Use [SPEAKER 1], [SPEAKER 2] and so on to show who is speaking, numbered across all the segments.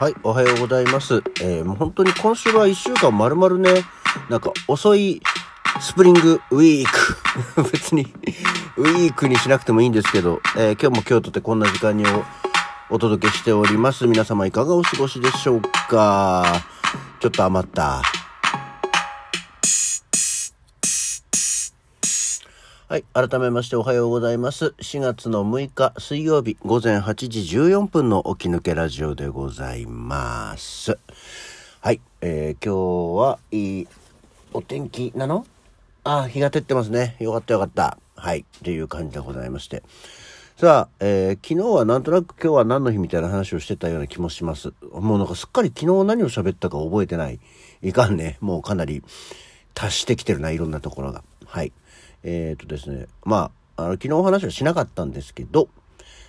[SPEAKER 1] はい、おはようございます。えー、もう本当に今週は一週間丸々ね、なんか遅いスプリングウィーク。別にウィークにしなくてもいいんですけど、えー、今日も京都でこんな時間にお届けしております。皆様いかがお過ごしでしょうか？ちょっと余った。はい。改めましておはようございます。4月の6日水曜日午前8時14分の起き抜けラジオでございます。はい。えー、今日はいいお天気なの？あ、日が照ってますね。よかったよかった。はい。っていう感じでございまして。さあ、えー、昨日はなんとなく今日は何の日みたいな話をしてたような気もします。もうなんかすっかり昨日何を喋ったか覚えてない。いかんね。もうかなり達してきてるな、いろんなところが。はい。えっ、ー、とですね、まあ、あの、昨日お話はしなかったんですけど、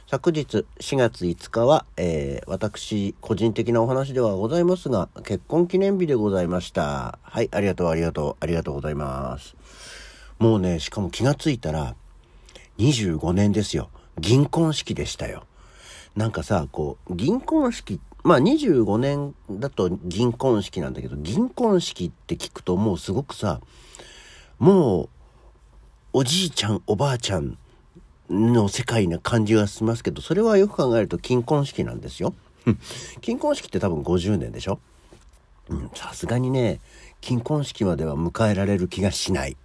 [SPEAKER 1] 昨日4月5日は、えー、私個人的なお話ではございますが、結婚記念日でございました。はい、ありがとう、ありがとう、ありがとうございます。もうね、しかも気がついたら、25年ですよ。銀婚式でしたよ。なんかさ、こう、銀婚式、まあ25年だと銀婚式なんだけど、銀婚式って聞くともうすごくさ、もうおじいちゃん、おばあちゃんの世界な感じがしますけど、それはよく考えると金婚式なんですよ。金婚式って多分50年でしょさすがにね、金婚式までは迎えられる気がしない。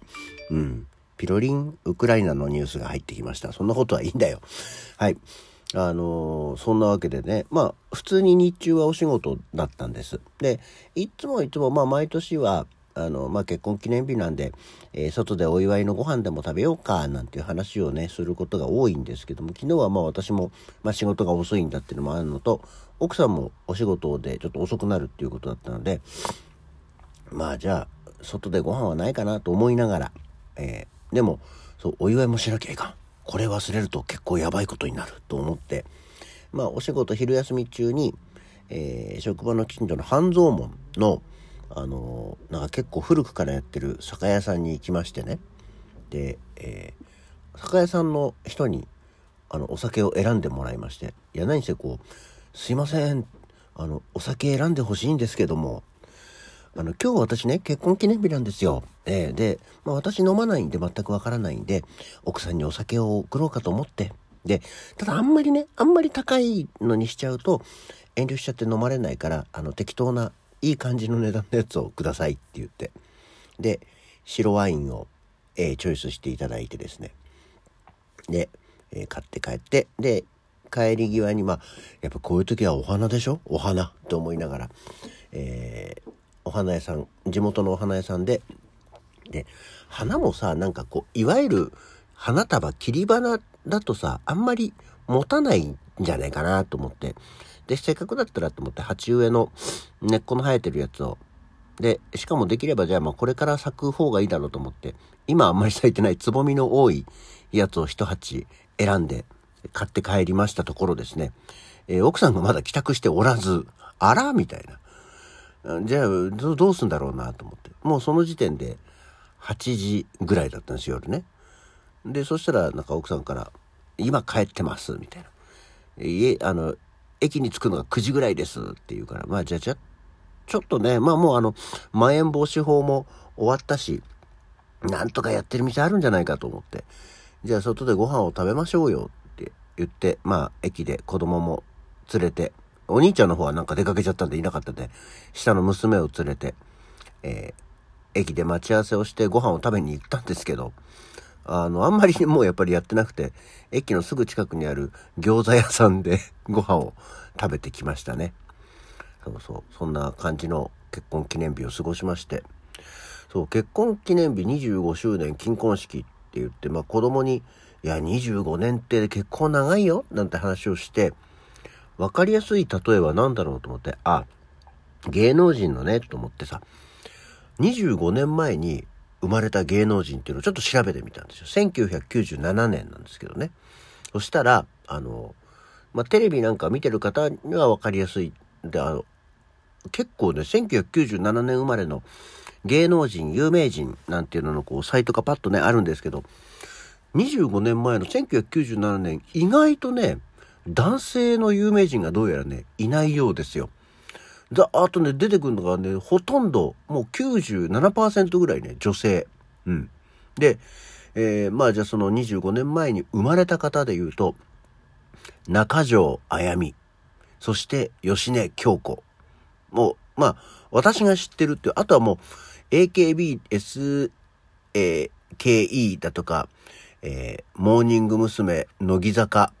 [SPEAKER 1] うん。ピロリン、ウクライナのニュースが入ってきました。そんなことはいいんだよ。はい。あのー、そんなわけでね、まあ、普通に日中はお仕事だったんです。で、いつもいつも、まあ、毎年は、あの、まあ、結婚記念日なんで、えー、外でお祝いのご飯でも食べようか、なんていう話をね、することが多いんですけども、昨日はまあ私も、まあ、仕事が遅いんだっていうのもあるのと、奥さんもお仕事でちょっと遅くなるっていうことだったので、まあじゃあ、外でご飯はないかなと思いながら、えー、でも、そう、お祝いもしなきゃいかん。これ忘れると結構やばいことになると思って、まあお仕事昼休み中に、えー、職場の近所の半蔵門の、あのなんか結構古くからやってる酒屋さんに行きましてね。で、えー、酒屋さんの人にあのお酒を選んでもらいまして。いや何せこう「すいません。あのお酒選んでほしいんですけども。あの今日私ね結婚記念日なんですよ」えー、で、まあ、私飲まないんで全くわからないんで奥さんにお酒を送ろうかと思って。でただあんまりねあんまり高いのにしちゃうと遠慮しちゃって飲まれないからあの適当ないい感じの値段のやつをくださいって言って。で、白ワインを、えー、チョイスしていただいてですね。で、えー、買って帰って、で、帰り際に、まあ、やっぱこういう時はお花でしょ？お花って思いながら、えー、お花屋さん、地元のお花屋さんで、で、花もさ、なんかこう、いわゆる花束、切り花だとさ、あんまり持たないんじゃないかなと思って、で、せっかくだったらと思って鉢植えの根っこの生えてるやつを、で、しかもできればじゃあまあこれから咲く方がいいだろうと思って、今あんまり咲いてないつぼみの多いやつを一鉢選んで買って帰りましたところですね、えー、奥さんがまだ帰宅しておらず、あらみたいな。じゃあどうすんだろうなと思って。もうその時点で8時ぐらいだったんですよ、夜ね。で、そしたらなんか奥さんから、今帰ってます、みたいな。家、あの、駅に着くのが9時ぐらいですって言うから、まあじゃあじゃ。あ、ちょっとね、まあもうあの、まん延防止法も終わったし、なんとかやってる店あるんじゃないかと思って、じゃあ外でご飯を食べましょうよって言って、まあ駅で子供も連れて、お兄ちゃんの方はなんか出かけちゃったんでいなかったんで、下の娘を連れて、えー、駅で待ち合わせをしてご飯を食べに行ったんですけど、あの、あんまりもうやっぱりやってなくて、駅のすぐ近くにある餃子屋さんで ご飯を食べてきましたね。そうそう、そんな感じの結婚記念日を過ごしまして。そう、結婚記念日25周年金婚式って言って、まあ子供に、いや、25年って結構長いよなんて話をして、わかりやすい例えは何だろうと思って、あ、芸能人のね、と思ってさ、25年前に生まれた芸能人っていうのをちょっと調べてみたんですよ。1997年なんですけどね。そしたら、あの、まあ、テレビなんか見てる方には分かりやすい。で、あの、結構ね、1997年生まれの芸能人、有名人なんていうののこう、サイトがパッとね、あるんですけど、25年前の1997年、意外とね、男性の有名人がどうやらね、いないようですよ。ザーッとね、出てくるのがね、ほとんど、もう97%ぐらいね、女性。うん。で、えー、まあじゃあその25年前に生まれた方で言うと、中条あやみ、そして吉根京子。もう、まあ、私が知ってるって、あとはもう、AKB、SAKE だとか、えー、モーニング娘。乃木坂、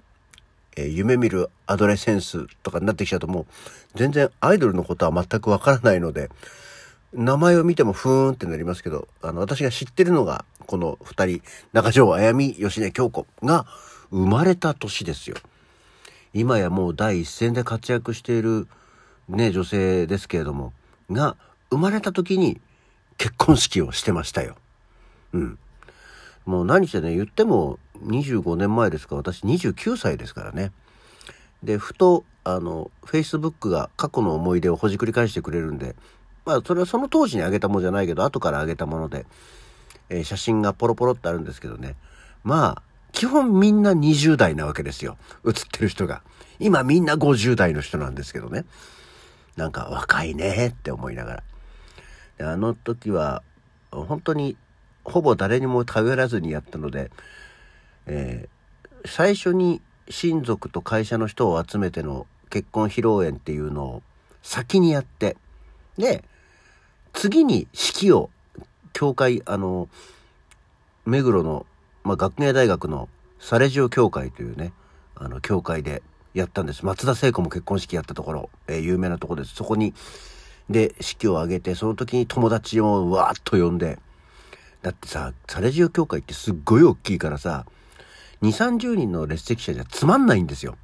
[SPEAKER 1] え、夢見るアドレセンスとかになってきちゃうともう、全然アイドルのことは全くわからないので、名前を見てもふーんってなりますけど、あの、私が知ってるのが、この二人、中条あやみ、吉根京子が生まれた年ですよ。今やもう第一線で活躍しているね、女性ですけれども、が、生まれた時に結婚式をしてましたよ。うん。もう何してね、言っても25年前ですから、私29歳ですからね。で、ふと、あの、Facebook が過去の思い出をほじくり返してくれるんで、まあ、それはその当時にあげたものじゃないけど、後からあげたもので、えー、写真がポロポロってあるんですけどね。まあ、基本みんな20代なわけですよ。写ってる人が。今みんな50代の人なんですけどね。なんか若いねって思いながら。であの時は、本当にほぼ誰にも頼らずにやったので、えー、最初に親族と会社の人を集めての結婚披露宴っていうのを先にやって、で、次に式を、教会、あの、目黒の、まあ、学芸大学のサレジオ教会というね、あの、教会でやったんです。松田聖子も結婚式やったところ、えー、有名なところです。そこに、で、式を挙げて、その時に友達をわーっと呼んで、だってさ、サレジオ教会ってすっごい大きいからさ、2、30人の列席者じゃつまんないんですよ。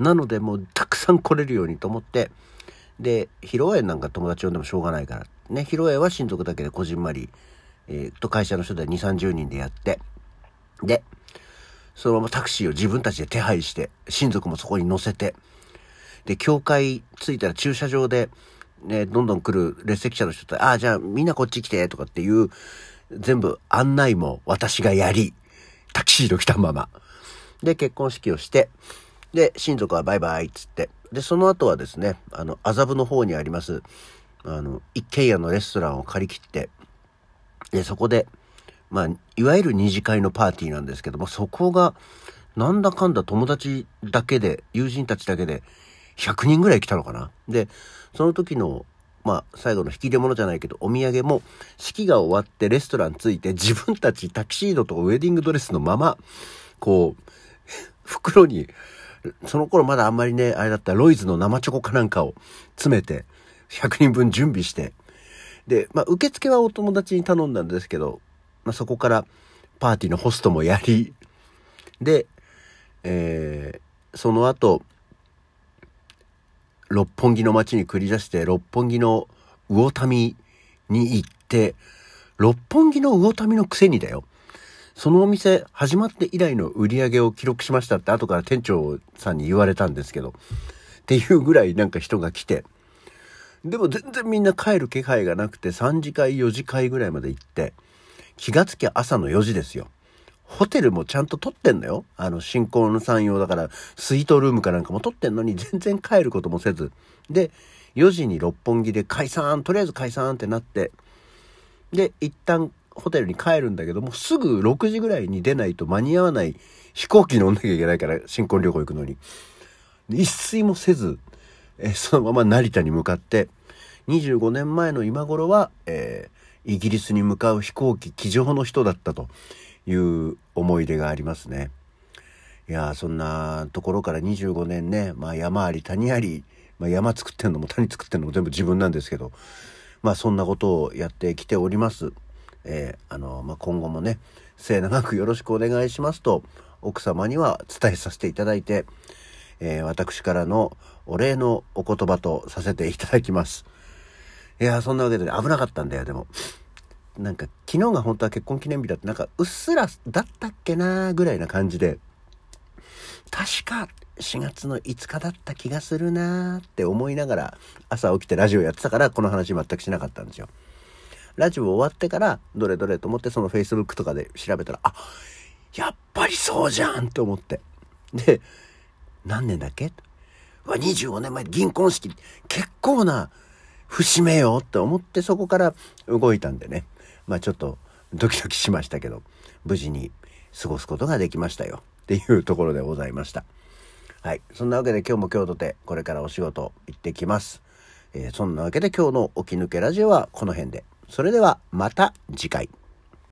[SPEAKER 1] なのでもうたくさん来れるようにと思って、で、披露宴なんか友達呼んでもしょうがないから。ね、披露宴は親族だけでこじんまり、えー、と会社の人で2、30人でやって、で、そのままタクシーを自分たちで手配して、親族もそこに乗せて、で、教会着いたら駐車場で、ね、どんどん来る列席者の人と、ああ、じゃあみんなこっち来て、とかっていう、全部案内も私がやり、タキシード着たまま。で、結婚式をして、で、親族はバイバイっつって、で、その後はですね、あの、麻布の方にあります、あの、一軒家のレストランを借り切って、で、そこで、まあ、いわゆる二次会のパーティーなんですけども、そこが、なんだかんだ友達だけで、友人たちだけで、100人ぐらい来たのかな。で、その時の、まあ、最後の引き出物じゃないけど、お土産も、式が終わってレストラン着いて、自分たちタキシードとかウェディングドレスのまま、こう、袋にその頃まだあんまりね、あれだったロイズの生チョコかなんかを詰めて、100人分準備して、で、まあ、受付はお友達に頼んだんですけど、まあ、そこからパーティーのホストもやり、で、えー、その後、六本木の街に繰り出して、六本木の魚民に行って、六本木の魚民のくせにだよ。そのお店始まって以来の売り上げを記録しましたって後から店長さんに言われたんですけど、っていうぐらいなんか人が来て、でも全然みんな帰る気配がなくて3次会4次会ぐらいまで行って、気がつきゃ朝の4時ですよ。ホテルもちゃんと取ってんのよ。あの、新婚の産用だから、スイートルームかなんかも取ってんのに全然帰ることもせず。で、4時に六本木で解散、とりあえず解散ってなって、で、一旦ホテルに帰るんだけども、すぐ6時ぐらいに出ないと間に合わない飛行機乗んなきゃいけないから、新婚旅行行くのに。一睡もせず、えそのまま成田に向かって、25年前の今頃は、えー、イギリスに向かう飛行機機上の人だったという思い出がありますね。いやそんなところから25年ね、まあ山あり谷あり、まあ山作ってんのも谷作ってんのも全部自分なんですけど、まあそんなことをやってきております。えー、あの、まあ、今後もね、末永くよろしくお願いしますと、奥様には伝えさせていただいて、えー、私からのお礼のお言葉とさせていただきます。いやそんなわけで危なかったんだよ、でも。なんか、昨日が本当は結婚記念日だって、なんか、うっすらだったっけなぐらいな感じで、確か4月の5日だった気がするなって思いながら、朝起きてラジオやってたから、この話全くしなかったんですよ。ラジオ終わってから、どれどれと思って、その Facebook とかで調べたら、あ、やっぱりそうじゃんと思って。で、何年だっけ？25年前銀婚式、結構な節目よって思ってそこから動いたんでね。まあちょっとドキドキしましたけど、無事に過ごすことができましたよっていうところでございました。はい。そんなわけで今日も今日とてこれからお仕事行ってきます。えー、そんなわけで今日の起き抜けラジオはこの辺で。それではまた次回。